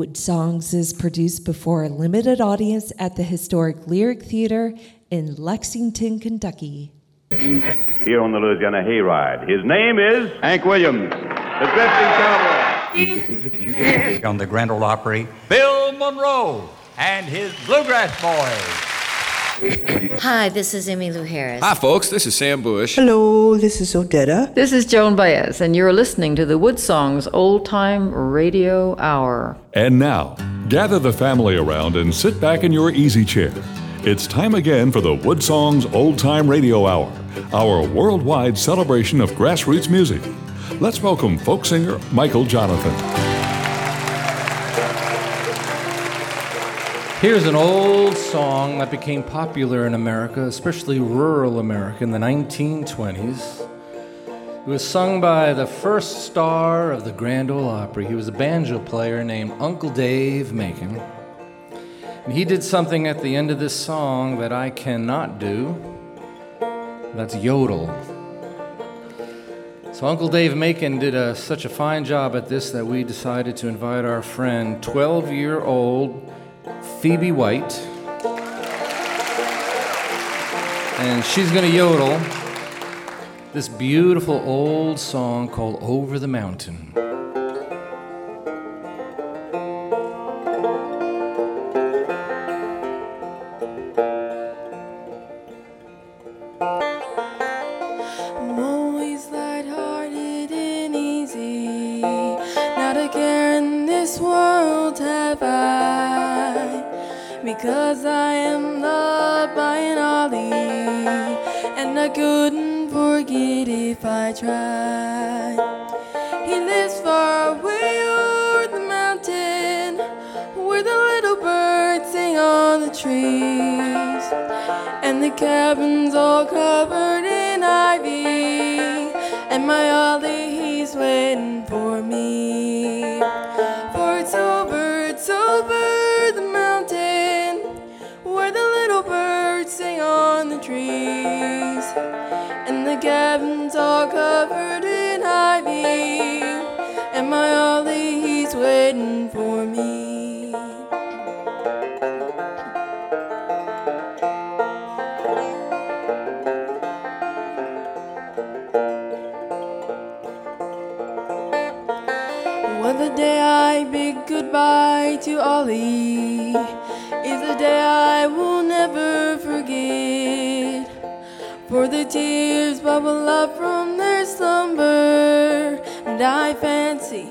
Wood Songs is produced before a limited audience at the historic Lyric Theater in Lexington, Kentucky. Here on the Louisiana Hayride. His name is Hank Williams, the drifting cowboy. on the Grand Ole Opry, Bill Monroe and his Bluegrass Boys. Hi, this is Emmylou Harris. Hi, folks. This is Sam Bush. Hello, this is Odetta. This is Joan Baez, and you're listening to the Wood Songs Old Time Radio Hour. And now, gather the family around and sit back in your easy chair. It's time again for the Wood Songs Old Time Radio Hour, our worldwide celebration of grassroots music. Let's welcome folk singer Michael Jonathan. Here's an old song that became popular in America, especially rural America, in the 1920s. It was sung by the first star of the Grand Ole Opry. He was a banjo player named Uncle Dave Macon. And he did something at the end of this song that I cannot do. That's yodel. So Uncle Dave Macon did a, such a fine job at this that we decided to invite our friend, 12 year old Phoebe White. And she's going to yodel this beautiful old song called Over the Mountain. An And I couldn't forget if I tried. He lives far away over the mountain. Where the little birds sing on the trees. And the cabin's all covered in ivy. And my Ollie, he's waiting for me. Trees. And the cabin's all covered in ivy. And my Ollie, he's waiting for me. Well, the day I bid goodbye to Ollie is a day I will never. For the tears bubble up from their slumber, and I fancy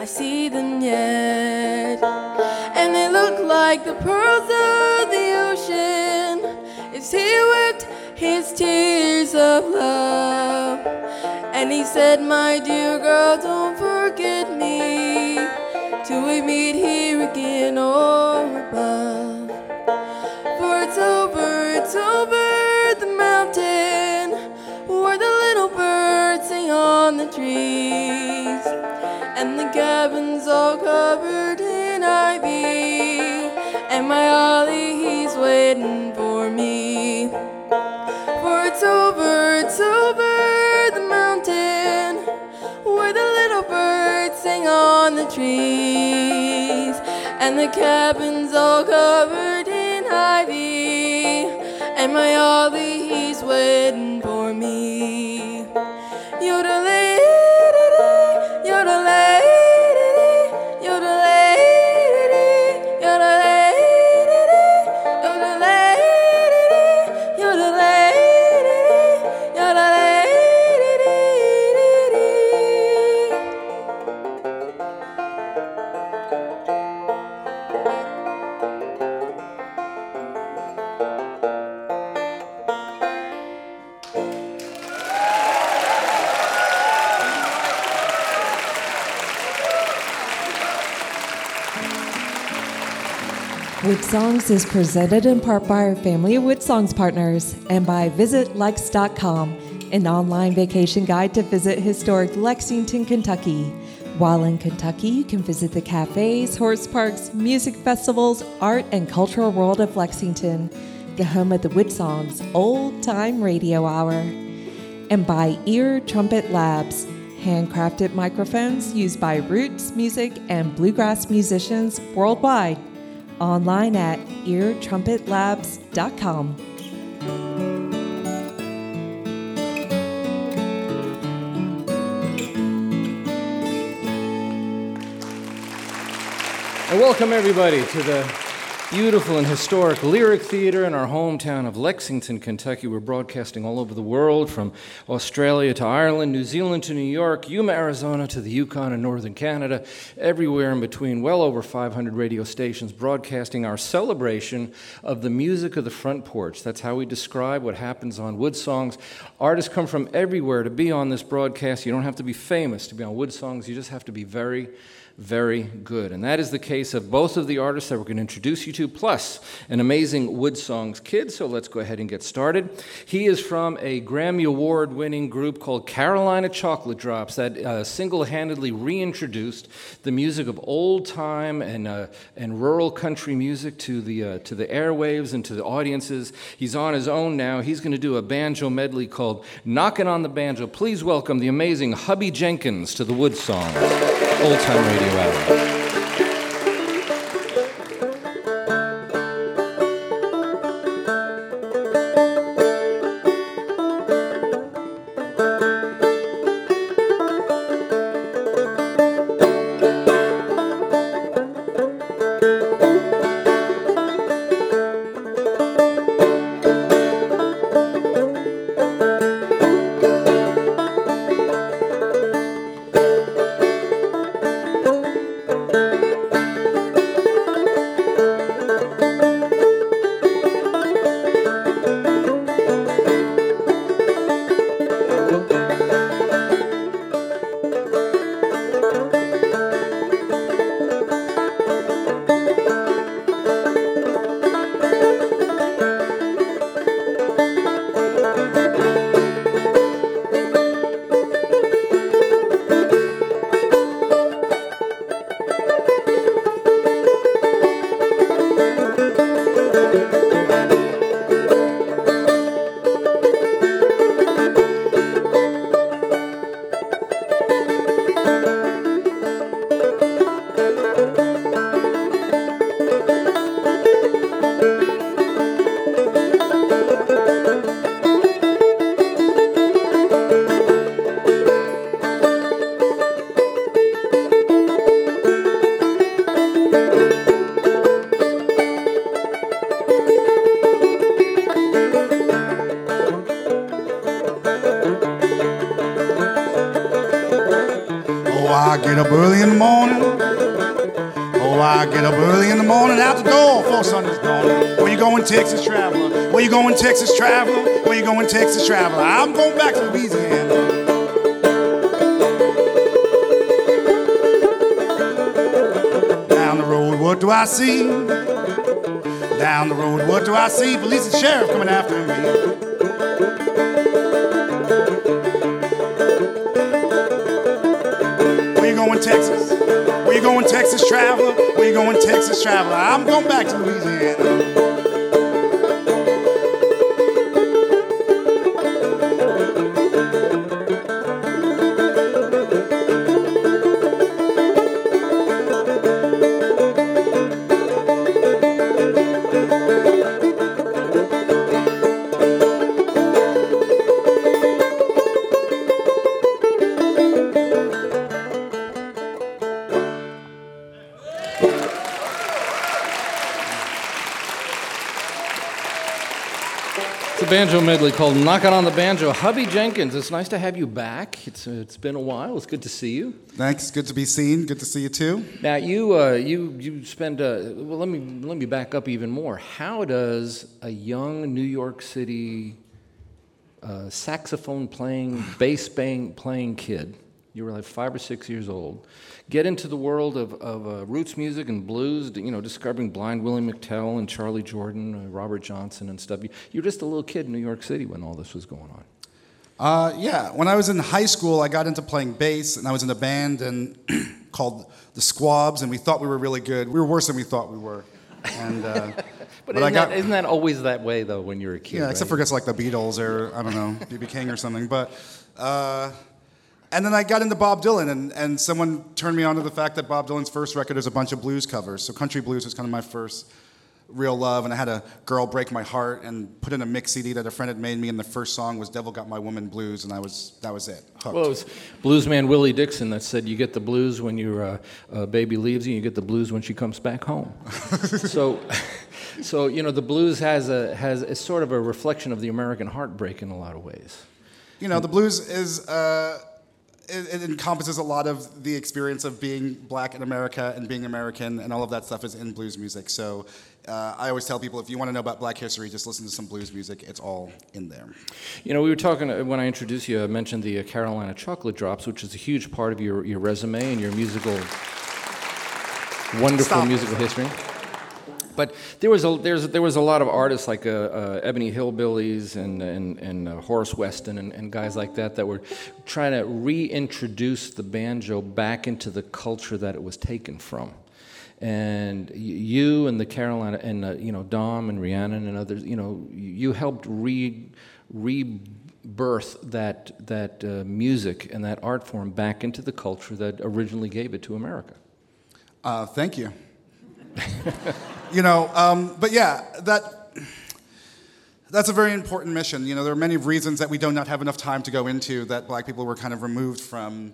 I see them yet. And they look like the pearls of the ocean. As he wept his tears of love. And he said, My dear girl, don't forget me till we meet here again or above. For it's over, it's over on the trees. And the cabin's all covered in ivy. And my Ollie, he's waiting for me. For it's over, it's over the mountain where the little birds sing on the trees. And the cabin's all covered in ivy. And my Ollie, he's waiting for me. Songs is presented in part by our family of Wood Songs partners and by VisitLex.com, an online vacation guide to visit historic Lexington, Kentucky. While in Kentucky, you can visit the cafes, horse parks, music festivals, art, and cultural world of Lexington, the home of the Wood Songs Old Time Radio Hour. And by Ear Trumpet Labs, handcrafted microphones used by roots music and bluegrass musicians worldwide. Online at eartrumpetlabs.com. And welcome everybody to the beautiful and historic Lyric Theater in our hometown of Lexington, Kentucky. We're broadcasting all over the world from Australia to Ireland, New Zealand to New York, Yuma, Arizona to the Yukon and northern Canada, everywhere in between, well over 500 radio stations broadcasting our celebration of the music of the front porch. That's how we describe what happens on Wood Songs. Artists come from everywhere to be on this broadcast. You don't have to be famous to be on Wood Songs, you just have to be very very good. And that is the case of both of the artists that we're going to introduce you to, plus an amazing Wood Songs kid. So let's go ahead and get started. He is from a Grammy Award winning group called Carolina Chocolate Drops that uh, single handedly reintroduced the music of old time and, uh, and rural country music to the, uh, to the airwaves and to the audiences. He's on his own now. He's going to do a banjo medley called Knockin' on the Banjo. Please welcome the amazing Hubby Jenkins to the Wood Songs Old Time Radio. Radio Texas traveler? I'm going back to Louisiana. Down the road, what do I see? Down the road, what do I see? Police and sheriff coming after me. Where you going, Texas? Where you going, Texas traveler? Where you going, Texas traveler? I'm going back to Louisiana. Banjo medley called Knockin' on the Banjo. Hubby Jenkins, it's nice to have you back. It's, uh, it's been a while. It's good to see you. Thanks. Good to be seen. Good to see you too. Now, you, uh, you, you spend, uh, well, let me, let me back up even more. How does a young New York City uh, saxophone playing, bass playing kid, you were like five or six years old, get into the world of, of uh, roots music and blues, you know, discovering Blind Willie McTell and Charlie Jordan, uh, Robert Johnson and stuff. You, you were just a little kid in New York City when all this was going on. Uh, yeah, when I was in high school, I got into playing bass, and I was in a band and called the Squabs, and we thought we were really good. We were worse than we thought we were. And, uh, but, but isn't, got, that, isn't, that always that way though when you're a kid? Yeah, right? except for guess like the Beatles or I don't know BB King or something. But uh, And then I got into Bob Dylan, and, and someone turned me on to the fact that Bob Dylan's first record is a bunch of blues covers. So country blues was kind of my first real love. And I had a girl break my heart and put in a mix CD that a friend had made me, and the first song was "Devil Got My Woman" blues, and I was that was it. Hooked. Well, it was bluesman Willie Dixon that said, "You get the blues when your uh, uh, baby leaves you. You get the blues when she comes back home." so, so you know, the blues has a has is sort of a reflection of the American heartbreak in a lot of ways. You know, the blues is. Uh, it, it, encompasses a lot of the experience of being black in America and being American, and all of that stuff is in blues music. So uh, I always tell people if you want to know about black history, just listen to some blues music. It's all in there. You know, we were talking, uh, when I introduced you, I mentioned the uh, Carolina Chocolate Drops, which is a huge part of your, your resume and your musical, wonderful Stop. musical history. But there was a there's there was a lot of artists like uh, uh, Ebony Hillbillies and and, and uh, Horace Weston and, and guys like that that were trying to reintroduce the banjo back into the culture that it was taken from. And you and the Carolina and uh, you know Dom and Rhiannon and others, you know, you helped re rebirth that that uh, music and that art form back into the culture that originally gave it to America. Uh, thank you. you know, um, but yeah, that that's a very important mission. You know, there are many reasons that we do not have enough time to go into that black people were kind of removed from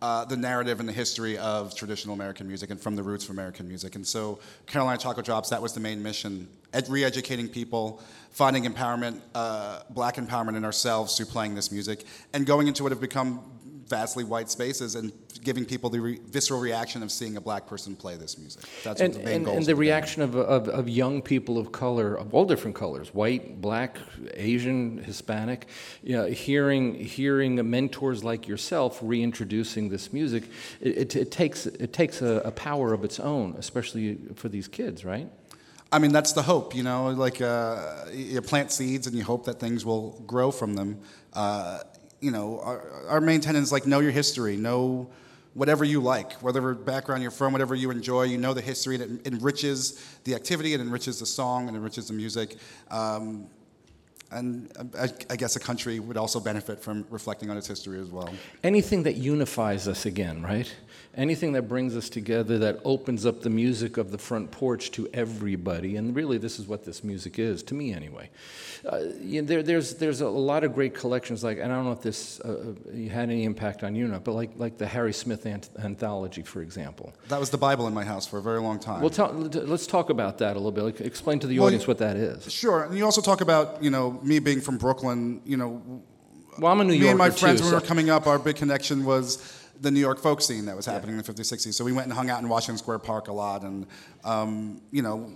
uh, the narrative and the history of traditional American music and from the roots of American music. And so, Carolina Chocolate Drops, that was the main mission ed- re educating people, finding empowerment, uh, black empowerment in ourselves through playing this music, and going into what have become vastly white spaces and giving people the re- visceral reaction of seeing a black person play this music. That's and, what the main and, goal And the reaction of, of, of, young people of color, of all different colors, white, black, Asian, Hispanic, you know, hearing, hearing mentors like yourself reintroducing this music, it, it, it takes, it takes a, a power of its own, especially for these kids, right? I mean, that's the hope, you know, like uh, you plant seeds and you hope that things will grow from them. Uh, you know, our, our main tenet is like know your history, know whatever you like, whatever background you're from, whatever you enjoy. You know the history, and it enriches the activity, it enriches the song, and enriches the music. Um, and I, I, guess a country would also benefit from reflecting on its history as well. Anything that unifies us again, right? Anything that brings us together, that opens up the music of the front porch to everybody. And really, this is what this music is, to me anyway. Uh, you know, there, there's, there's a lot of great collections, like, and I don't know if this uh, uh had any impact on you, not, but like, like the Harry Smith anthology, for example. That was the Bible in my house for a very long time. Well, tell, let's talk about that a little bit. Explain to the well, audience what that is. Sure. And you also talk about, you know, me being from Brooklyn, you know. Well, I'm a New Yorker Me and my friends, too, when we so. were coming up, our big connection was the New York folk scene that was happening yeah. in the 50s, 60s. So we went and hung out in Washington Square Park a lot, and um, you know,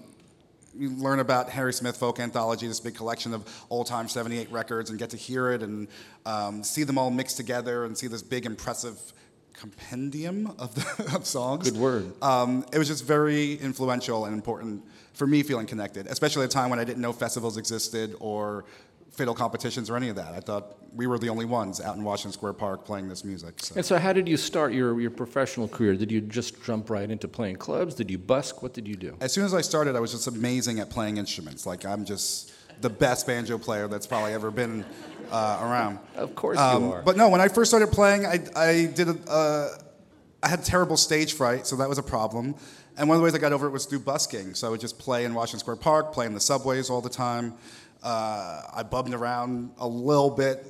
you learn about Harry Smith Folk Anthology, this big collection of old time 78 records, and get to hear it and um, see them all mixed together and see this big, impressive compendium of, the, of songs. Good word. Um, it was just very influential and important for me feeling connected, especially at a time when I didn't know festivals existed or fiddle competitions or any of that. I thought we were the only ones out in Washington Square Park playing this music. So. And so, how did you start your, your professional career? Did you just jump right into playing clubs? Did you busk? What did you do? As soon as I started, I was just amazing at playing instruments. Like, I'm just the best banjo player that's probably ever been uh, around. Of course um, you are. But no, when I first started playing, I, I did a, uh, I had terrible stage fright, so that was a problem. And one of the ways I got over it was through busking. So I would just play in Washington Square Park, play in the subways all the time. Uh, I bubbed around a little bit,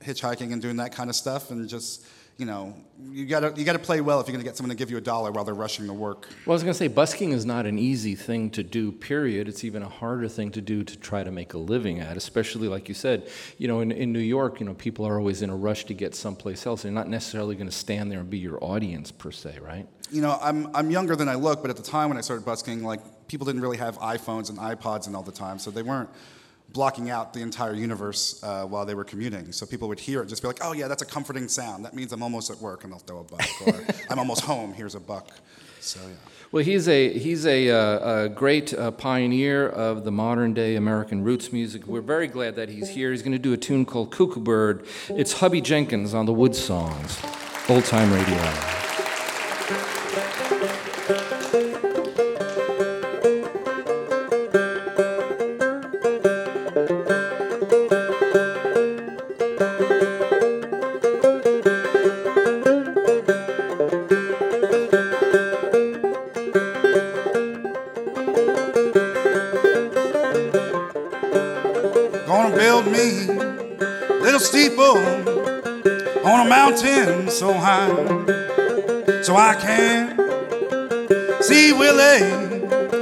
hitchhiking and doing that kind of stuff, and just you know, you gotta you gotta play well if you're gonna get someone to give you a dollar while they're rushing to work. Well, I was gonna say busking is not an easy thing to do. Period. It's even a harder thing to do to try to make a living at, especially like you said. You know, in, in New York, you know, people are always in a rush to get someplace else. They're not necessarily going to stand there and be your audience per se, right? You know, I'm I'm younger than I look, but at the time when I started busking, like people didn't really have iPhones and iPods and all the time, so they weren't blocking out the entire universe uh, while they were commuting. So people would hear it, just be like, "Oh yeah, that's a comforting sound. That means I'm almost at work, and they'll throw a buck." Or I'm almost home. Here's a buck. So yeah. Well, he's a he's a, uh, a great uh, pioneer of the modern day American roots music. We're very glad that he's here. He's going to do a tune called Cuckoo Bird. It's Hubby Jenkins on the Wood Songs, old time radio. Mountain so high so I can see Willie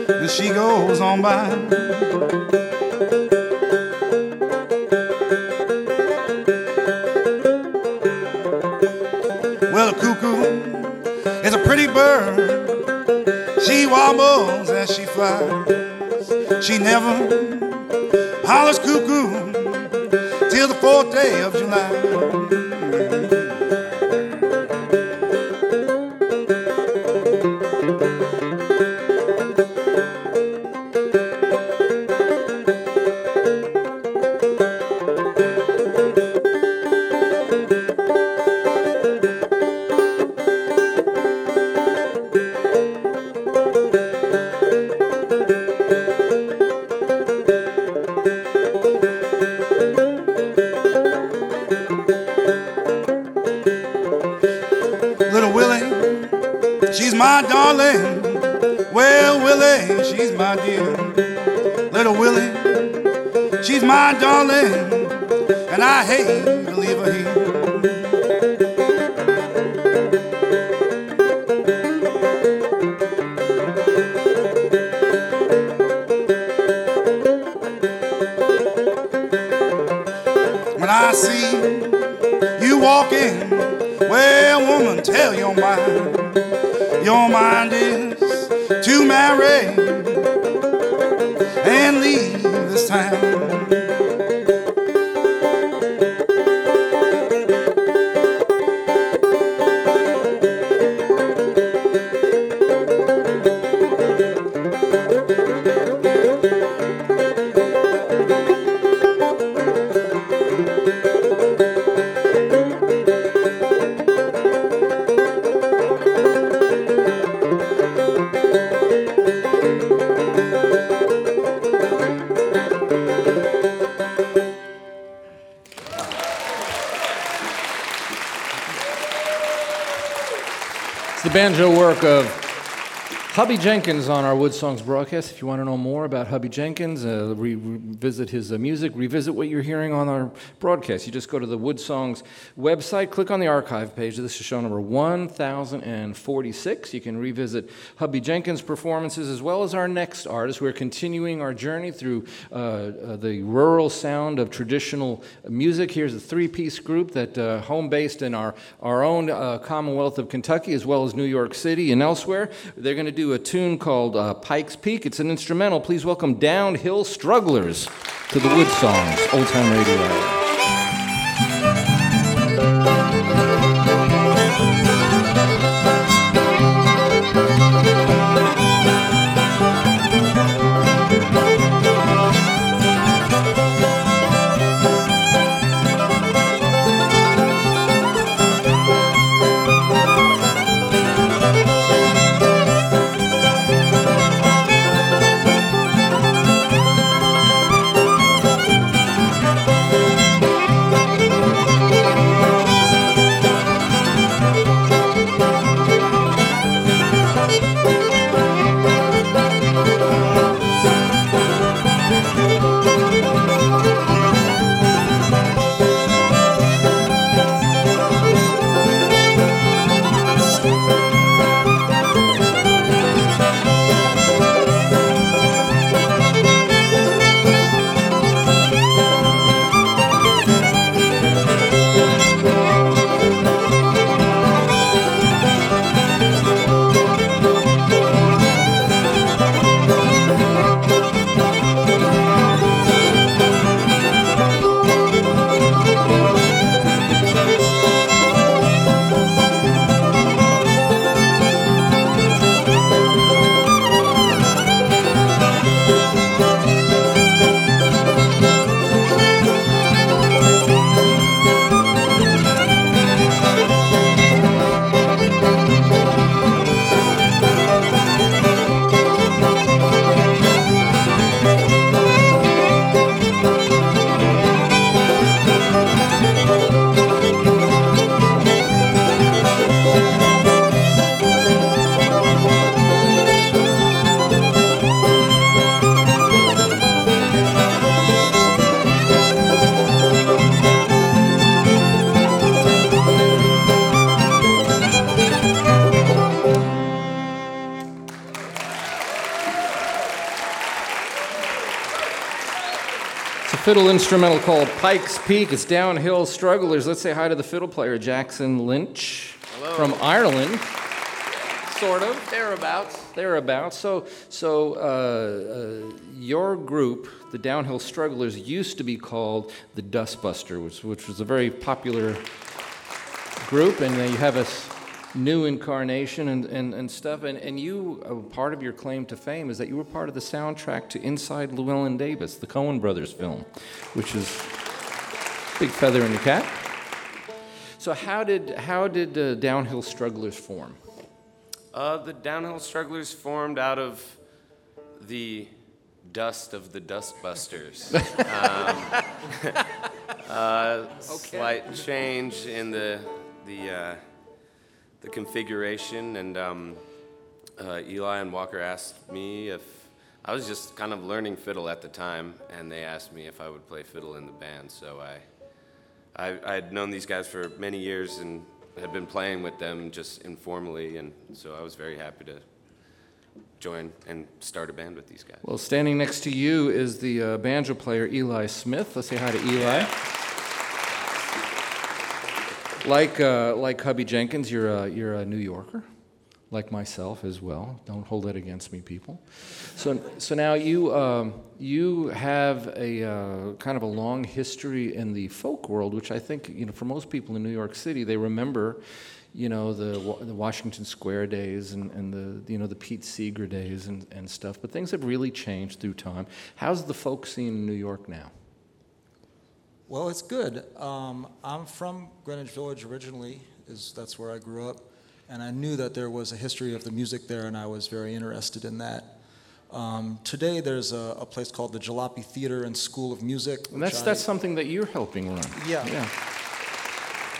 as she goes on by. Well, a cuckoo is a pretty bird. She wobbles as she flies. She never hollers When I see you walking, well, woman, tell your mind. Your mind is to marry and leave this town. Banjo work of Hubby Jenkins on our Wood Songs broadcast. If you want to know more about Hubby Jenkins, uh, revisit his uh, music, revisit what you're hearing on our broadcast, you just go to the Wood Songs website, click on the archive page. This is show number 1046. You can revisit Hubby Jenkins' performances as well as our next artist. We're continuing our journey through uh, uh, the rural sound of traditional music. Here's a three piece group that uh, home based in our, our own uh, Commonwealth of Kentucky as well as New York City and elsewhere. They're going to do a tune called uh, Pike's Peak. It's an instrumental. Please welcome Down Hill Strugglers to the Wood Songs, Old Time Radio It's a fiddle instrumental called Pike's Peak. It's Down Hill Strugglers. Let's say hi to the fiddle player, Jackson Lynch Hello. from Ireland. Sort of. Thereabouts. Thereabouts. So, so uh, uh, your group, the Down Hill Strugglers, used to be called the Dustbuster, which, which was a very popular group, and uh, you have a s- new incarnation and, and, and stuff. And, and you, uh, part of your claim to fame is that you were part of the soundtrack to Inside Llewellyn Davis, the Coen Brothers film, which is big feather in your cap. So how did how did uh, Down Hill Strugglers form? Uh, the downhill strugglers formed out of the dust of the dustbusters. um, uh, Slight change in the the uh, the configuration, and um, uh, Eli and Walker asked me if I was just kind of learning fiddle at the time, and they asked me if I would play fiddle in the band. So I I, I had known these guys for many years and had been playing with them just informally, and so I was very happy to join and start a band with these guys. Well, standing next to you is the uh, banjo player Eli Smith. Let's say hi to Eli. Like, uh, like Hubby Jenkins, you're a, you're a New Yorker, like myself as well. Don't hold that against me, people. So, so now you, um, you have a uh, kind of a long history in the folk world, which I think, you know, for most people in New York City, they remember, you know, the, the Washington Square days and, and the, you know, the Pete Seeger days and, and stuff. But things have really changed through time. How's the folk scene in New York now? Well, it's good. Um, I'm from Greenwich Village originally, is that's where I grew up, and I knew that there was a history of the music there, and I was very interested in that. Um, today, there's a, a place called the Jalopy Theater and School of Music. And that's, I- that's something that you're helping run. Yeah. Yeah.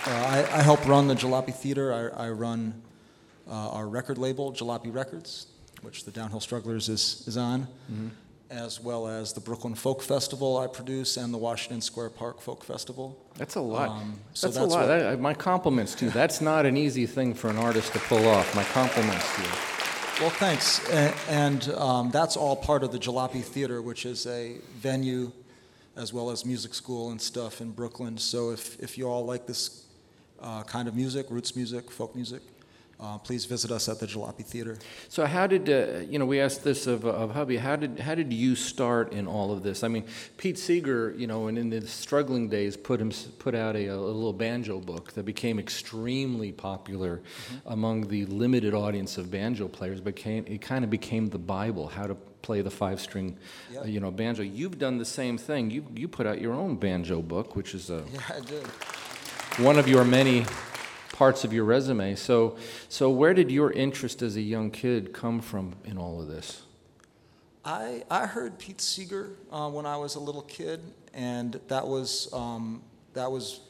Uh, I, I help run the Jalopy Theater. I, I run uh, our record label, Jalopy Records, which the Down Hill Strugglers is, is on, Mhm. As well as the Brooklyn Folk Festival I produce and the Washington Square Park Folk Festival. That's a lot. Um, so that's, a lot. what- That- my compliments to you. That's not an easy thing for an artist to pull off. My compliments to you. Well, thanks. And, and um, that's all part of the Jalopy Theater, which is a venue as well as music school and stuff in Brooklyn. So if, if you all like this uh, kind of music, roots music, folk music, uh, please visit us at the Jalopy Theater. So how did uh, you know? We asked this of, of hubby. How did how did you start in all of this? I mean, Pete Seeger, you know, and in the struggling days, put him put out a, a little banjo book that became extremely popular among the limited audience of banjo players. Became it kind of became the Bible, how to play the five string, uh, you know, banjo. You've done the same thing. You you put out your own banjo book, which is a Yeah, I did. one of your many parts of your resume. So, so where did your interest as a young kid come from in all of this? I, I heard Pete Seeger uh, when I was a little kid, and that was, um, that was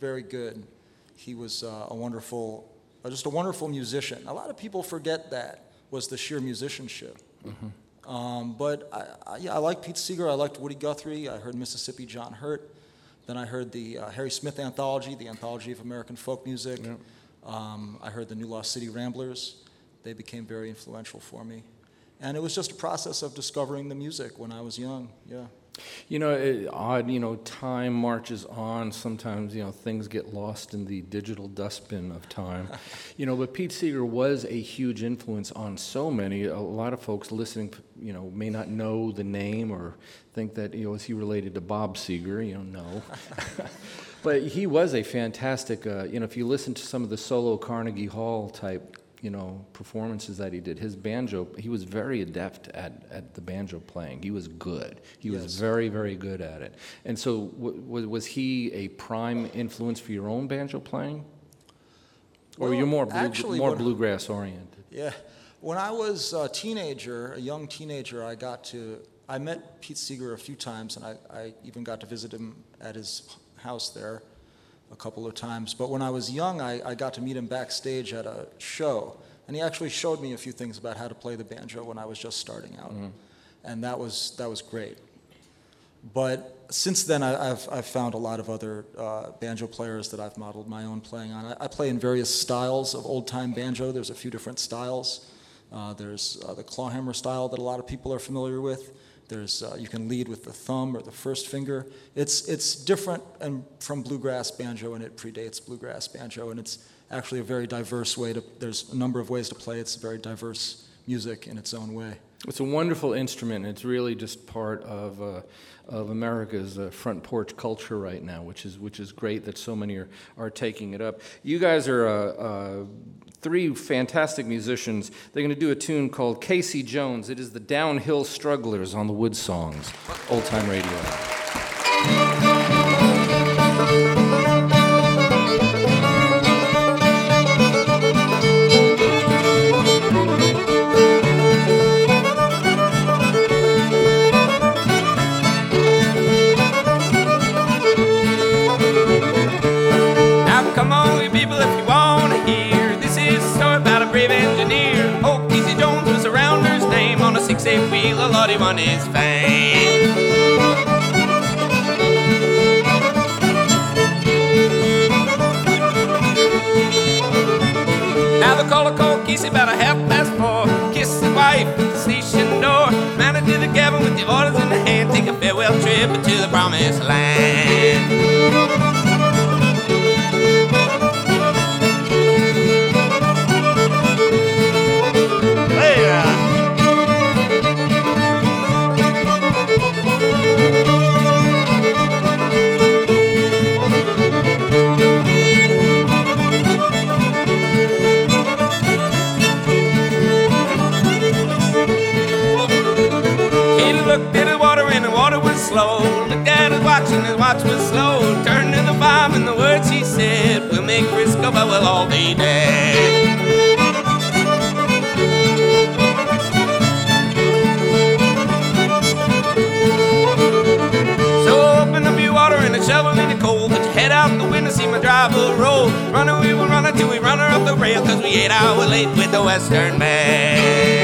very good. He was uh, a wonderful, uh, just a wonderful musician. A lot of people forget that was the sheer musicianship. Um, but I, I, yeah, I like Pete Seeger. I liked Woody Guthrie. I heard Mississippi John Hurt. Then I heard the uh, Harry Smith anthology, the anthology of American folk music. Um, I heard the New Lost City Ramblers. They became very influential for me. And it was just a process of discovering the music when I was young. Yeah. You know, it, odd. You know, time marches on. Sometimes you know things get lost in the digital dustbin of time. you know, but Pete Seeger was a huge influence on so many. A lot of folks listening, you know, may not know the name or think that you know is he related to Bob Seger? You know, no. but he was a fantastic. Uh, you know, if you listen to some of the solo Carnegie Hall type you know performances that he did. His banjo he was very adept at, at the banjo playing. He was good. He Yes. was very very good at it. And so w- was he a prime influence for your own banjo playing? Or Well, you're more blue, actually, more bluegrass oriented? Yeah. When I was a teenager, a young teenager, I got to, I met Pete Seeger a few times, and I, I even got to visit him at his house there a couple of times. But when I was young, I, I got to meet him backstage at a show, and he actually showed me a few things about how to play the banjo when I was just starting out, and that was that was great. But since then, I, I've, I've found a lot of other uh, banjo players that I've modeled my own playing on. I, I play in various styles of old time banjo. There's a few different styles. Uh, there's uh, the clawhammer style that a lot of people are familiar with. There's, uh, you can lead with the thumb or the first finger. It's, it's different and from bluegrass banjo, and it predates bluegrass banjo, and it's actually a very diverse way to, there's a number of ways to play. It's very diverse music in its own way. It's a wonderful instrument. It's really just part of, uh, of America's uh, front porch culture right now, which is, which is great that so many are, are taking it up. You guys are uh, uh three fantastic musicians. They're going to do a tune called Casey Jones. It is the Down Hill Strugglers on the Wood Songs, old time radio. And was slow. Turned to the bomb and the words he said We'll make Frisco, but we'll all be dead. So open up your water and a shovel in the cold. Put your head out the window, see my driver roll. Runner, we will run until we run her up the rail, cause we eight hours late with the Western Mail.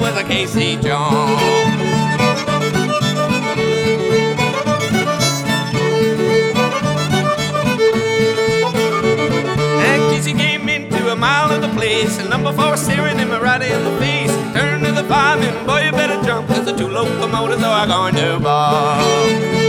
Was a Casey Jones. And Casey came into a mile of the place, and number four staring him right in the face. Turned to the fireman, boy, you better jump, cause the two locomotives are going to bomb.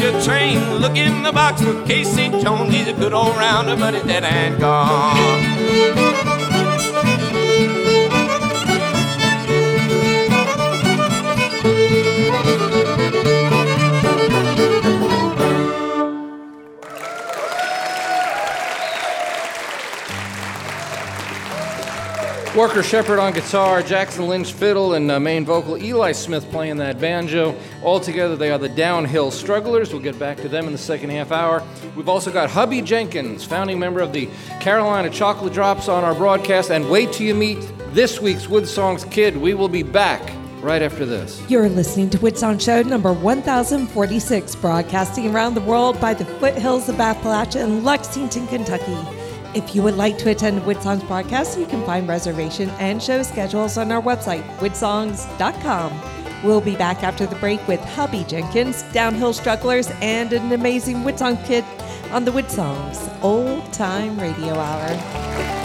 A train. Look in the box for Casey Jones. He's a good all rounder, but he's dead and gone. Walker Shepard on guitar, Jackson Lynch fiddle and uh, main vocal, Eli Smith playing that banjo. All together, they are the Down Hill Strugglers. We'll get back to them in the second half hour. We've also got Hubby Jenkins, founding member of the Carolina Chocolate Drops, on our broadcast. And wait till you meet this week's Wood Songs Kid. We will be back right after this. You're listening to Woodsong Show number 1046, broadcasting around the world by the foothills of Appalachia in Lexington, Kentucky. If you would like to attend Woodsong's broadcast, you can find reservation and show schedules on our website, woodsongs.com. We'll be back after the break with Hubby Jenkins, Down Hill Strugglers, and an amazing Woodsong kid on the Woodsongs Old Time Radio Hour.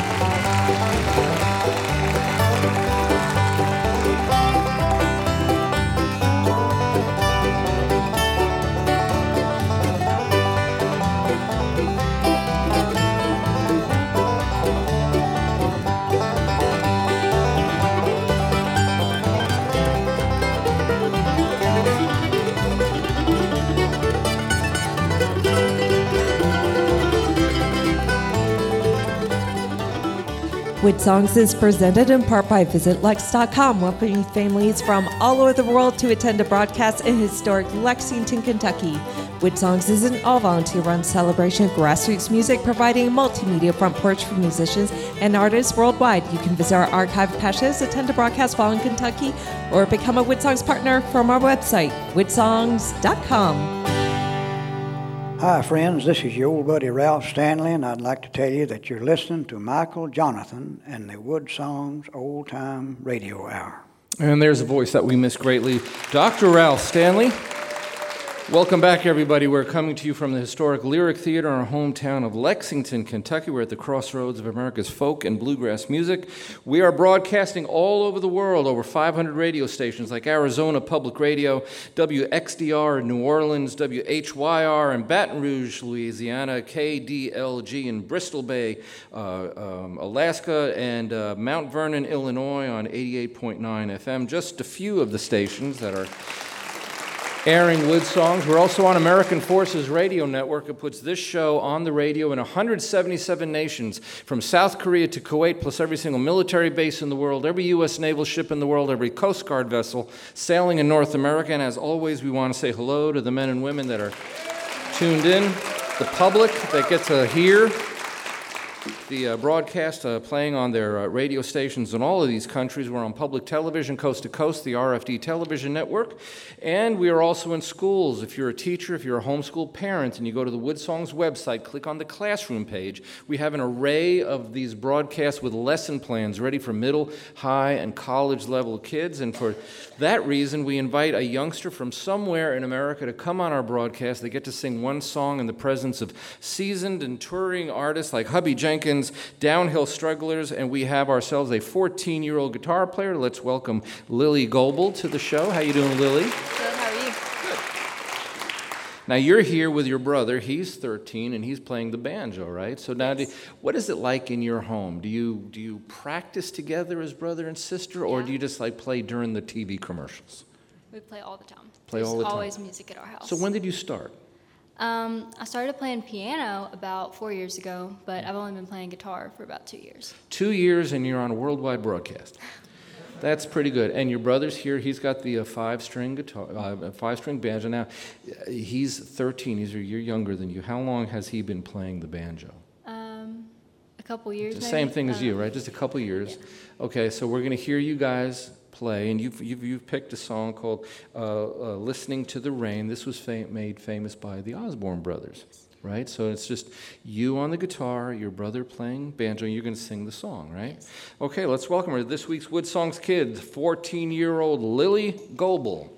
Wood Songs is presented in part by VisitLex.com, welcoming families from all over the world to attend a broadcast in historic Lexington, Kentucky. Wood Songs is an all volunteer run celebration of grassroots music, providing a multimedia front porch for musicians and artists worldwide. You can visit our archive shows, attend a broadcast while in Kentucky, or become a Wood Songs partner from our website, woodsongs.com. Hi, friends. This is your old buddy Ralph Stanley, and I'd like to tell you that you're listening to Michael Johnathon and the Wood Songs Old Time Radio Hour. And there's a voice that we miss greatly Dr. Ralph Stanley. Welcome back, everybody. We're coming to you from the historic Lyric Theater in our hometown of Lexington, Kentucky. We're at the crossroads of America's folk and bluegrass music. We are broadcasting all over the world, over 500 radio stations like Arizona Public Radio, WXDR in New Orleans, WHYR in Baton Rouge, Louisiana, KDLG in Bristol Bay, uh, um, Alaska, and uh, Mount Vernon, Illinois on 88.9 FM. Just a few of the stations that are airing wood songs. We're also on American Forces Radio Network. It puts this show on the radio in 177 nations, from South Korea to Kuwait, plus every single military base in the world, every U.S. naval ship in the world, every Coast Guard vessel sailing in North America. And as always, we want to say hello to the men and women that are tuned in, the public that get to hear the uh, broadcast uh, playing on their uh, radio stations in all of these countries. We're on public television, coast to coast, the RFD television network, and we are also in schools. If you're a teacher, if you're a homeschool parent, and you go to the Wood Songs website, click on the classroom page. We have an array of these broadcasts with lesson plans ready for middle, high, and college level kids. And for that reason, we invite a youngster from somewhere in America to come on our broadcast. They get to sing one song in the presence of seasoned and touring artists like Hubby Jenkins, Downhill Strugglers, and we have ourselves a 14-year-old guitar player. Let's welcome Lily Goebel to the show. How you doing, Lily? Good, how are you? Good. Now you're here with your brother. He's 13 and he's playing the banjo, right? So now, do, what is it like in your home? Do you do you practice together as brother and sister, or do you just like play during the TV commercials? We play all the time. Play There's all the time. always music at our house. So when did you start? Um, I started playing piano about four years ago, but I've only been playing guitar for about two years. Two years and you're on a worldwide broadcast. That's pretty good. And your brother's here. He's got the uh, five-string guitar, uh, five-string banjo. Now, he's 13. He's a year younger than you. How long has he been playing the banjo? A couple years. The maybe? same thing as Uh, you, right? Just a couple years. Okay, so we're going to hear you guys play, and you've, you've, you've picked a song called uh, uh, Listening to the Rain. This was fa- made famous by the Osborne brothers, right? So it's just you on the guitar, your brother playing banjo, and you're going to sing the song, right? Okay, let's welcome her to this week's Wood Songs Kids, 14 year old Lily Goebel.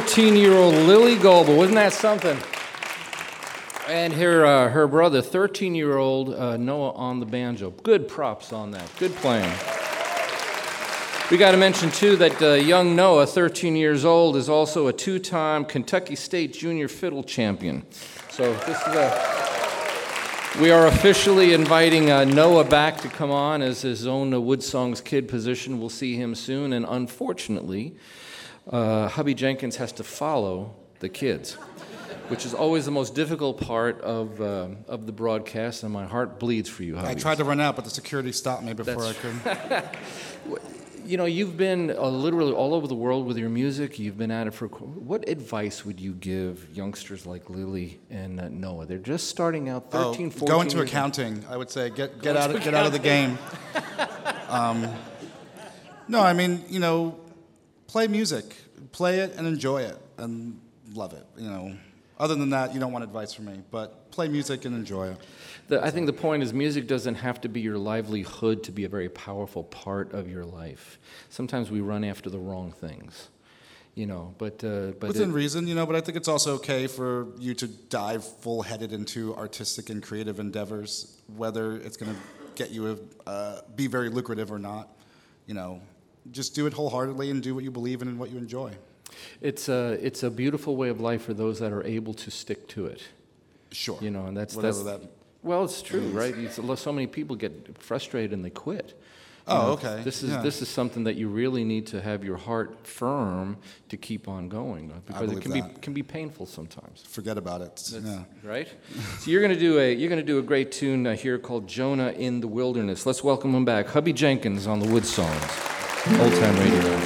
14 year old Lily Goebel. Wasn't that something? And her, uh, her brother, 13 year old uh, Noah on the banjo. Good props on that. Good playing. We got to mention, too, that uh, young Noah, 13 years old, is also a two time Kentucky State Junior Fiddle Champion. So this is a. We are officially inviting uh, Noah back to come on as his own uh, Wood Songs kid position. We'll see him soon. And unfortunately, uh, Hubby Jenkins has to follow the kids, which is always the most difficult part of, uh, of the broadcast, and my heart bleeds for you, Hubby. I tried to run out, but the security stopped me before That's- I could. You know, you've been uh, literally all over the world with your music. You've been at it for. What advice would you give youngsters like Lily and uh, Noah? They're just starting out, 13, oh, 14 Go into old. accounting. I would say get Go get out of, get out of the game. um, no, I mean you know, play music, play it and enjoy it and love it. You know, other than that, you don't want advice from me. But play music and enjoy it. The, I think the point is music doesn't have to be your livelihood to be a very powerful part of your life. Sometimes we run after the wrong things, you know. But uh, but Within it- reason, you know, but I think it's also okay for you to dive full headed into artistic and creative endeavors, whether it's going to get you a, uh, be very lucrative or not. You know, just do it wholeheartedly and do what you believe in and what you enjoy. It's a it's a beautiful way of life for those that are able to stick to it. Sure. You know, and that's Whatever that's that well, it's true, means. right? It's, so many people get frustrated and they quit. You Oh, know, okay. This is Yeah. this is something that you really need to have your heart firm to keep on going uh, because it can be can be painful sometimes. Forget about it. Yeah. Right. so you're gonna do a you're gonna do a great tune uh, here called Jonah in the Wilderness. Let's welcome him back, Hubby Jenkins on the Wood Songs, Old Time Radio.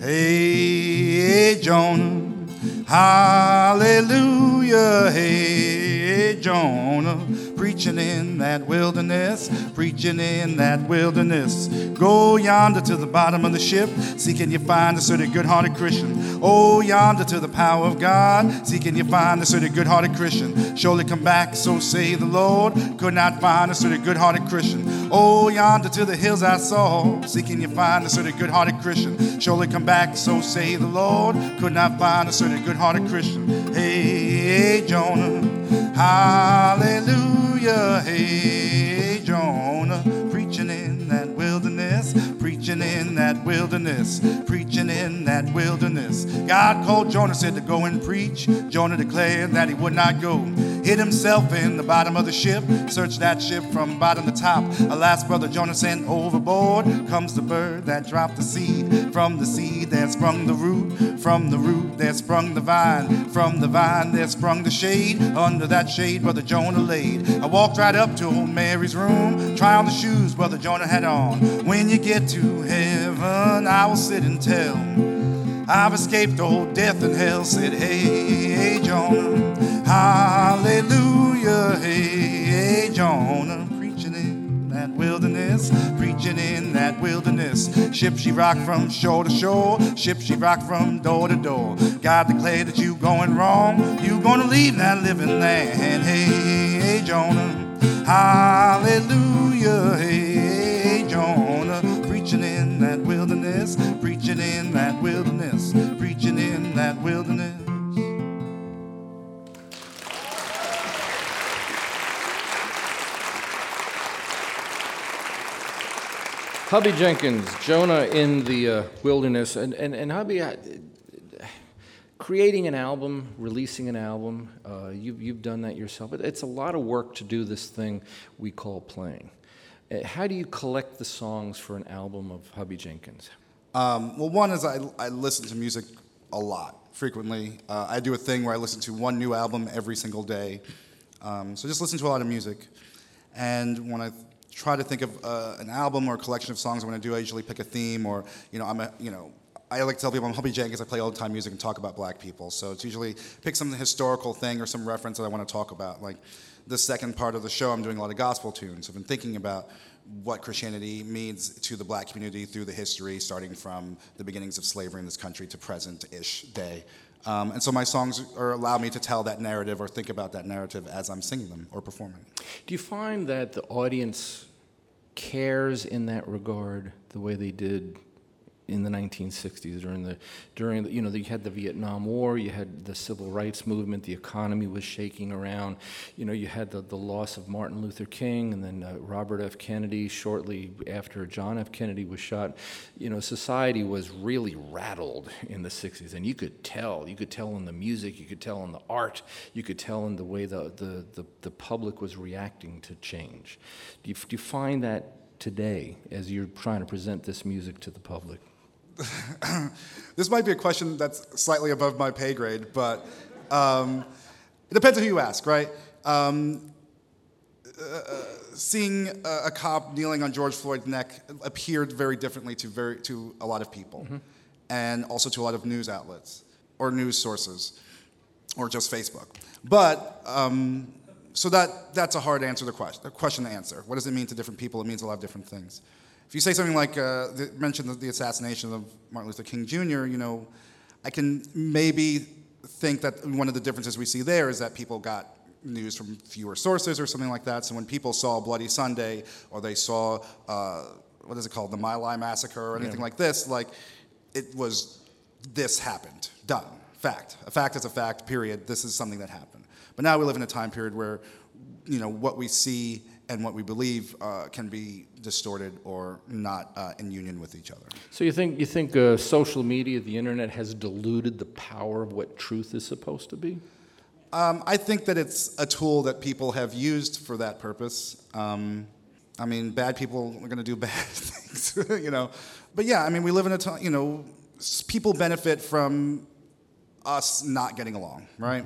Hey, Jonah, hallelujah. Hey, Jonah, preaching in that wilderness, preaching in that wilderness. Go yonder to the bottom of the ship, seeking you find a certain good hearted Christian. Oh, yonder to the power of God, seeking you find a certain good hearted Christian. Surely come back, so say the Lord. Could not find a certain good hearted Christian. Oh, yonder to the hills I saw, seeking you find a certain good hearted Christian. Surely come back, so say the Lord. Could not find a certain good hearted Christian. Hey, Jonah, wilderness, preaching in that wilderness. God called Jonah, said to go and preach. Jonah declared that he would not go. Hid himself in the bottom of the ship, searched that ship from bottom to top. Alas, brother Jonah sent overboard. Comes the bird that dropped the seed. From the seed there sprung the root. From the root there sprung the vine. From the vine there sprung the shade. Under that shade, brother Jonah laid. I walked right up to old Mary's room. Try on the shoes brother Jonah had on. When you get to heaven, I will sit and tell. I've escaped old death and hell. Said, hey, hey, Jonah, hallelujah, hey, hey, Jonah, preaching in that wilderness, preaching in that wilderness. Ship she rocked from shore to shore, ship she rocked from door to door. God declared that you going wrong, you're gonna leave that living land. Hey, hey, Jonah, hallelujah, hey, hey, Jonah, Hubby Jenkins, Jonah in the uh, wilderness, and and and Hubby, uh, creating an album, releasing an album, uh, you've you've done that yourself. It, it's a lot of work to do this thing we call playing. Uh, how do you collect the songs for an album of Hubby Jenkins? Um, well, one is I, I listen to music a lot, frequently. Uh, I do a thing where I listen to one new album every single day. Um, so just listen to a lot of music. And when I try to think of uh, an album or a collection of songs I want to do, I usually pick a theme or, you know, I'm a, you know, I like to tell people I'm Hubby Jenkins. I play old time music and talk about black people. So it's usually pick some historical thing or some reference that I want to talk about. Like the second part of the show, I'm doing a lot of gospel tunes. I've been thinking about what Christianity means to the black community through the history, starting from the beginnings of slavery in this country to present-ish day. Um, and so my songs are allow me to tell that narrative or think about that narrative as I'm singing them or performing. Do you find that the audience cares in that regard the way they did in the 1960s during the during the, you know you had the Vietnam War you had the civil rights movement the economy was shaking around. You know you had the, the loss of Martin Luther King and then uh, Robert F. Kennedy shortly after John F. Kennedy was shot. You know society was really rattled in the 60s and you could tell you could tell in the music you could tell in the art you could tell in the way the the, the, the public was reacting to change. Do you, do you find that today as you're trying to present this music to the public this might be a question that's slightly above my pay grade, but um, it depends on who you ask, right? Um, uh, seeing a, a, cop kneeling on George Floyd's neck appeared very differently to, very, to a lot of people, mm-hmm. and also to a lot of news outlets or news sources, or just Facebook. But um, so that that's a hard answer to question, a question to answer. What does it mean to different people? It means a lot of different things. If you say something like, uh, the, mention the, the assassination of Martin Luther King Jr., you know, I can maybe think that one of the differences we see there is that people got news from fewer sources or something like that. So when people saw Bloody Sunday or they saw, uh, what is it called, the My Lai massacre or anything yeah. like this, like it was, this happened, done, fact. A fact is a fact, period. This is something that happened. But now we live in a time period where, you know, what we see and what we believe uh, can be distorted or not uh, in union with each other. So you think you think uh, social media, the internet, has diluted the power of what truth is supposed to be? Um, I think that it's a tool that people have used for that purpose. Um, I mean, bad people are going to do bad things, you know. But yeah, I mean, we live in a time, you know, people benefit from us not getting along, right?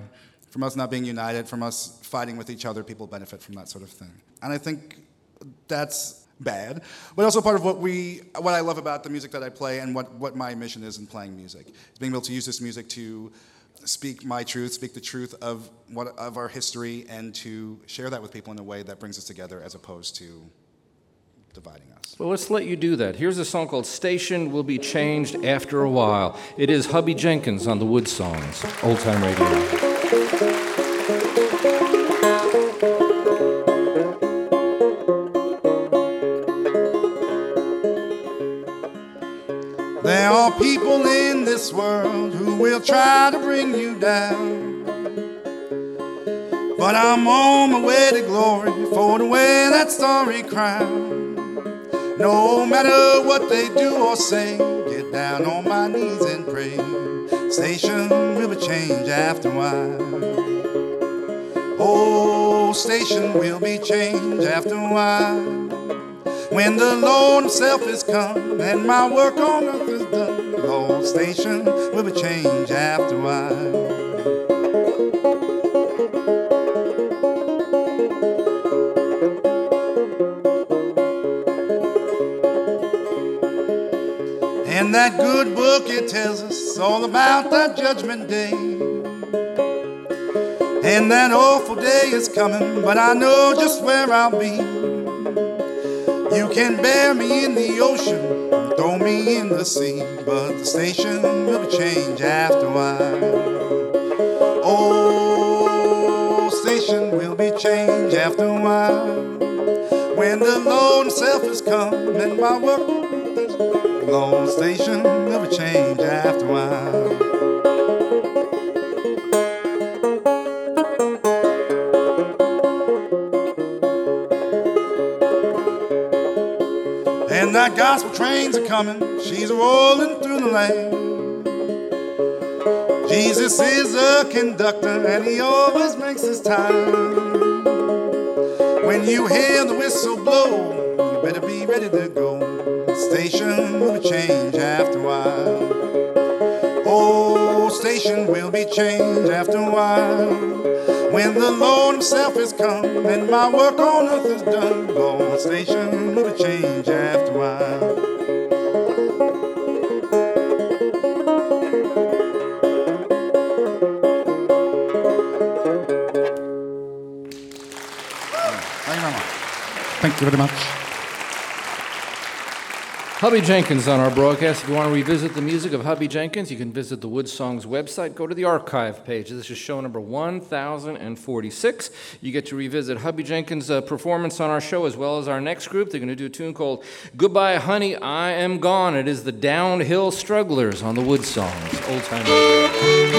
From us not being united, from us fighting with each other, people benefit from that sort of thing. And I think that's bad, but also part of what we, what I love about the music that I play and what, what my mission is in playing music, is being able to use this music to speak my truth, speak the truth of what of our history, and to share that with people in a way that brings us together, as opposed to dividing us. Well, let's let you do that. Here's a song called "Station Will Be Changed After a While." It is Hubby Jenkins on the Wood Songs, Old Time Radio. Are people in this world who will try to bring you down. But I'm on my way to glory for to wear that starry crown. No matter what they do or say, get down on my knees and pray. Station will be changed after a while. Oh, station will be changed after a while. When the Lord Himself is come and my work on earth is done, the whole station will be changed after a while. In that good book, it tells us all about that judgment day. And that awful day is coming, but I know just where I'll be. You can bear me in the ocean, throw me in the sea, but the station will be changed after a while. Oh, station will be changed after a while. When the lone self has come and my work, the Lord station will be changed after a while. Trains are coming, she's rolling through the land. Jesus is a conductor and he always makes his time. When you hear the whistle blow, you better be ready to go. Station will change after a while. Oh, station will be changed after a while. When the Lord Himself is come and my work on earth is done, old station Thank you very much. Hubby Jenkins on our broadcast. If you want to revisit the music of Hubby Jenkins, you can visit the Wood Songs website. Go to the archive page. This is show number 1046. You get to revisit Hubby Jenkins' uh, performance on our show as well as our next group. They're going to do a tune called Goodbye, Honey, I Am Gone. It is the Downhill Strugglers on the Wood Songs. Old time.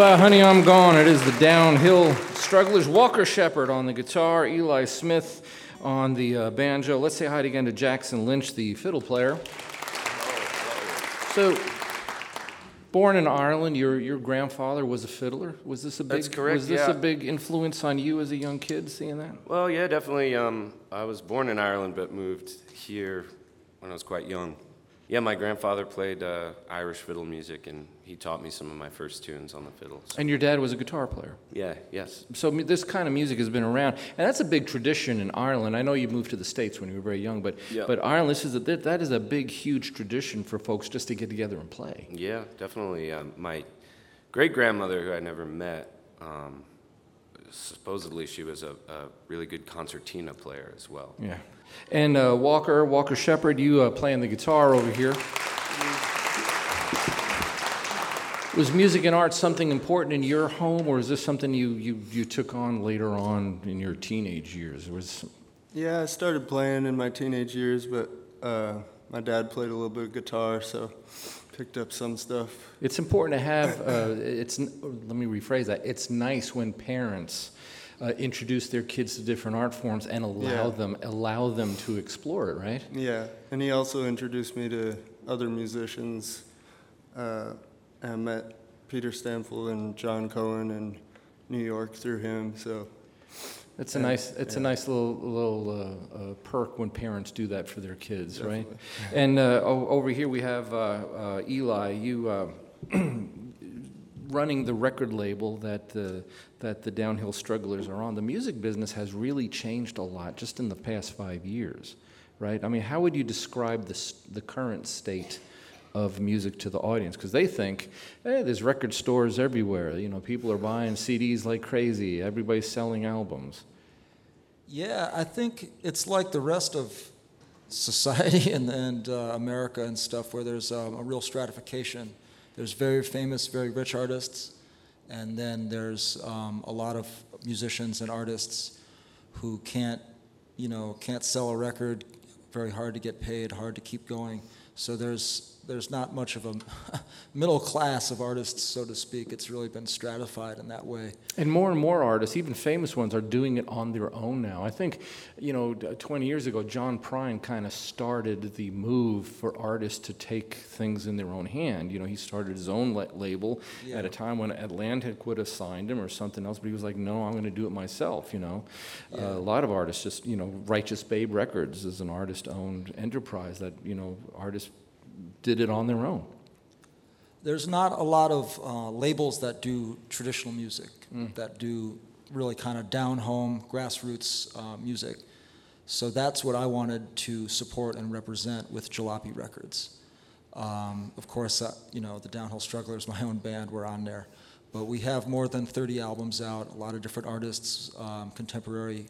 Goodbye, honey, I'm gone. It is the downhill strugglers. Walker Shepard on the guitar, Eli Smith on the uh, banjo. Let's say hi again to Jackson Lynch, the fiddle player. So, born in Ireland, your your grandfather was a fiddler. Was this a big? That's correct, Was this yeah. a big influence on you as a young kid, seeing that? Well, yeah, definitely. Um, I was born in Ireland, but moved here when I was quite young. Yeah, my grandfather played uh, Irish fiddle music, and he taught me some of my first tunes on the fiddle. so- And your dad was a guitar player. Yeah, yes. So this kind of music has been around, and that's a big tradition in Ireland. I know you moved to the states when you were very young, but Yeah. but Ireland, this is a, that, that is a big, huge tradition for folks just to get together and play. Yeah, definitely. Um, my great grandmother, who I never met, um, supposedly she was a, a really good concertina player as well. Yeah. And uh, Walker, Walker Shepard, you uh, playing the guitar over here. Was music and art something important in your home, or is this something you, you, you took on later on in your teenage years? Was Yeah, I started playing in my teenage years, but uh, my dad played a little bit of guitar, so picked up some stuff. It's important to have. Uh, it's let me rephrase that. It's nice when parents uh, introduce their kids to different art forms and allow Yeah. them allow them to explore it, right? Yeah, and he also introduced me to other musicians. Uh, I met Peter Stampfel and John Cohen in New York through him. So It's a Yeah, nice, it's a nice little little uh, uh, perk when parents do that for their kids, right? And uh, over here we have uh, uh, Eli. You uh, running the record label that the that the Downhill Strugglers are on. The music business has really changed a lot just in the past five years, right? I mean, how would you describe the the current state? Of music to the audience because they think, hey, there's record stores everywhere. You know, people are buying CDs like crazy. Everybody's selling albums. Yeah, I think it's like the rest of society and, and uh, America and stuff, where there's um, a real stratification. There's very famous, very rich artists, and then there's um, a lot of musicians and artists who can't, you know, can't sell a record. Very hard to get paid, hard to keep going. So there's there's not much of a middle class of artists, so to speak. It's really been stratified in that way. And more and more artists, even famous ones, are doing it on their own now. I think, you know, 20 years ago, John Prine kind of started the move for artists to take things in their own hand. You know, he started his own la- label Yeah. at a time when Atlantic would have signed him or something else, but he was like, no, I'm going to do it myself, you know. Uh, a lot of artists just, you know, Righteous Babe Records is an artist owned enterprise that, you know, artists did it on their own. There's not a lot of uh, labels that do traditional music, Mm. that do really kind of down home, grassroots uh, music. So that's what I wanted to support and represent with Jalopy Records. Um, of course, uh, you know, the Downhill Strugglers, my own band, were on there. But we have more than 30 albums out, a lot of different artists, um, contemporary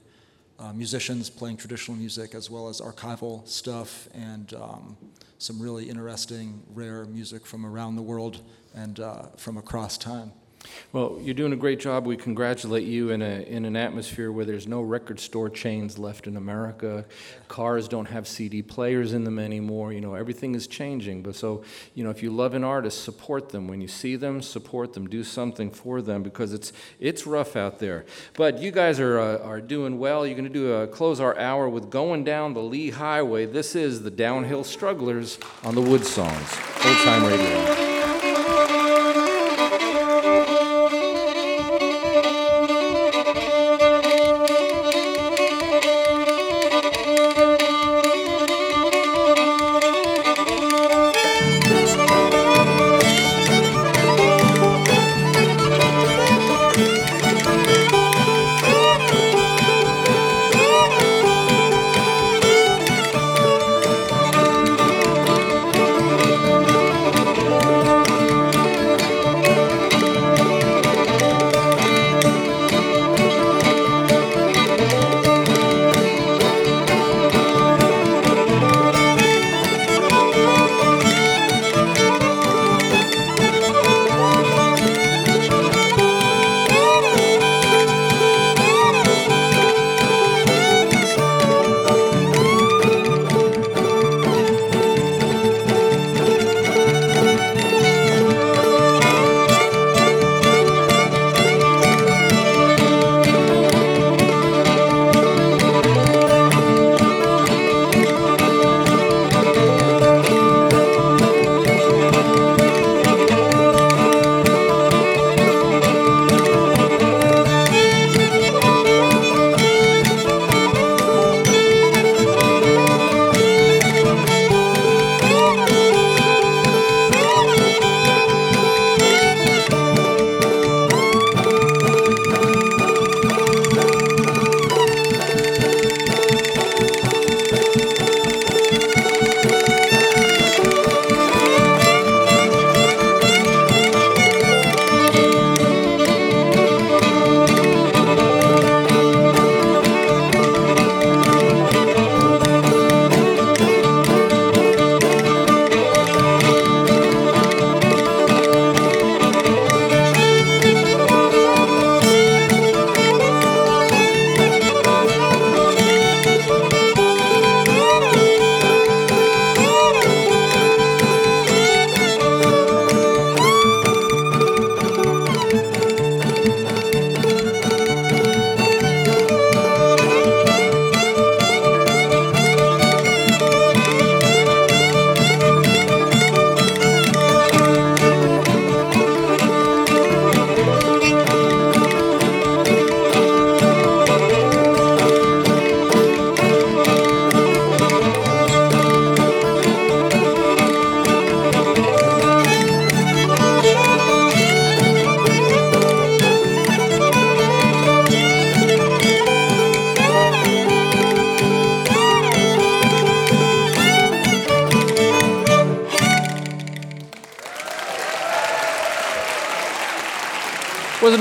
uh, musicians playing traditional music, as well as archival stuff and um, some really interesting, rare music from around the world and uh, from across time. Well, you're doing a great job. We congratulate you in, a, in an atmosphere where there's no record store chains left in America. Cars don't have CD players in them anymore. You know, everything is changing. But so, you know, if you love an artist, support them. When you see them, support them. Do something for them because it's it's rough out there. But you guys are uh, are doing well. You're going to do a close our hour with going down the Lee Highway. This is the Downhill Strugglers on the Wood Songs, old time radio.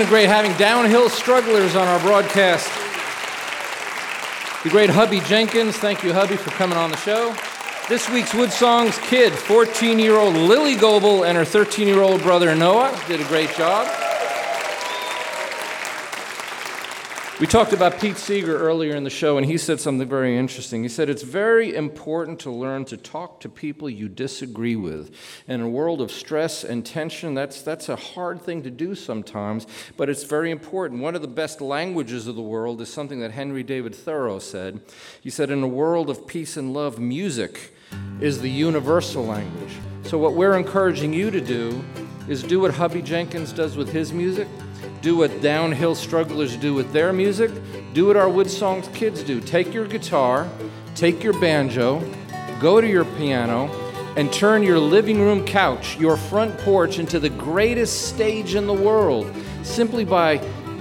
Great having downhill strugglers on our broadcast? The great Hubby Jenkins. Thank you, Hubby, for coming on the show. This week's Wood Songs kid, 14 year old Lily Goebel and her 13 year old brother Noah, did a great job. We talked about Pete Seeger earlier in the show, and he said something very interesting. He said, It's very important to learn to talk to people you disagree with. In a world of stress and tension, that's, that's a hard thing to do sometimes, but it's very important. One of the best languages of the world is something that Henry David Thoreau said. He said, In a world of peace and love, music is the universal language. So, what we're encouraging you to do is do what Hubby Jenkins does with his music do what downhill strugglers do with their music, do what our Wood Songs kids do. Take your guitar, take your banjo, go to your piano, and turn your living room couch, your front porch, into the greatest stage in the world simply by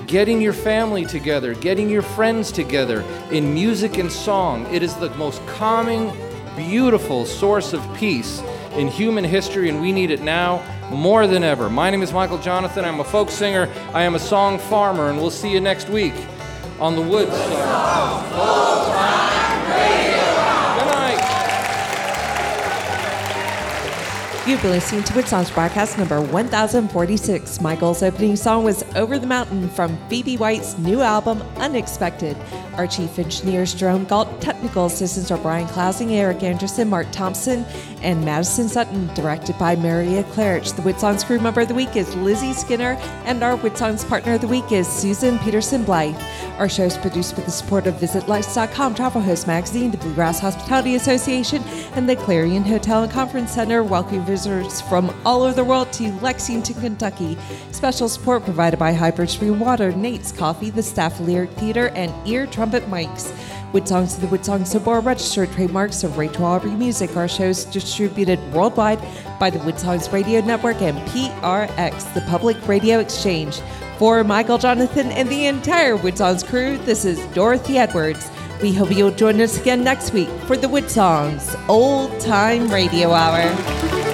getting your family together, getting your friends together in music and song. It is the most calming, beautiful source of peace in human history, and we need it now more than ever. My name is Michael Johnathon. I'm a folk singer. I am a song farmer, and we'll see you next week on the Woods. You've been listening to Wood Songs broadcast number 1046. Michael's opening song was Over the Mountain from Phoebe White's new album, Unexpected. Our chief engineers, Jerome Galt, technical assistants are Brian Clausing, Eric Anderson, Mark Thompson, and Madison Sutton, directed by Maria Claridge. The Wood Songs crew member of the week is Lizzie Skinner, and our Wood Songs partner of the week is Susan Peterson Blythe. Our show is produced with the support of VisitLex.com, Travel Host Magazine, the Bluegrass Hospitality Association, and the Clarion Hotel and Conference Center, welcoming from all over the world to Lexington, Kentucky. Special support provided by Highbridge Spring Water, Nate's Coffee, the Staff Lyric Theater, and Ear Trumpet Mics. Wood Songs to the Wood Songs Sabor registered trademarks of Rachel Aubrey Music. Our shows distributed worldwide by the Wood Songs Radio Network and PRX, the Public Radio Exchange. For Michael Johnathon and the entire Wood Songs crew, this is Dorothy Edwards. We hope you'll join us again next week for the Wood Songs Old Time Radio Hour.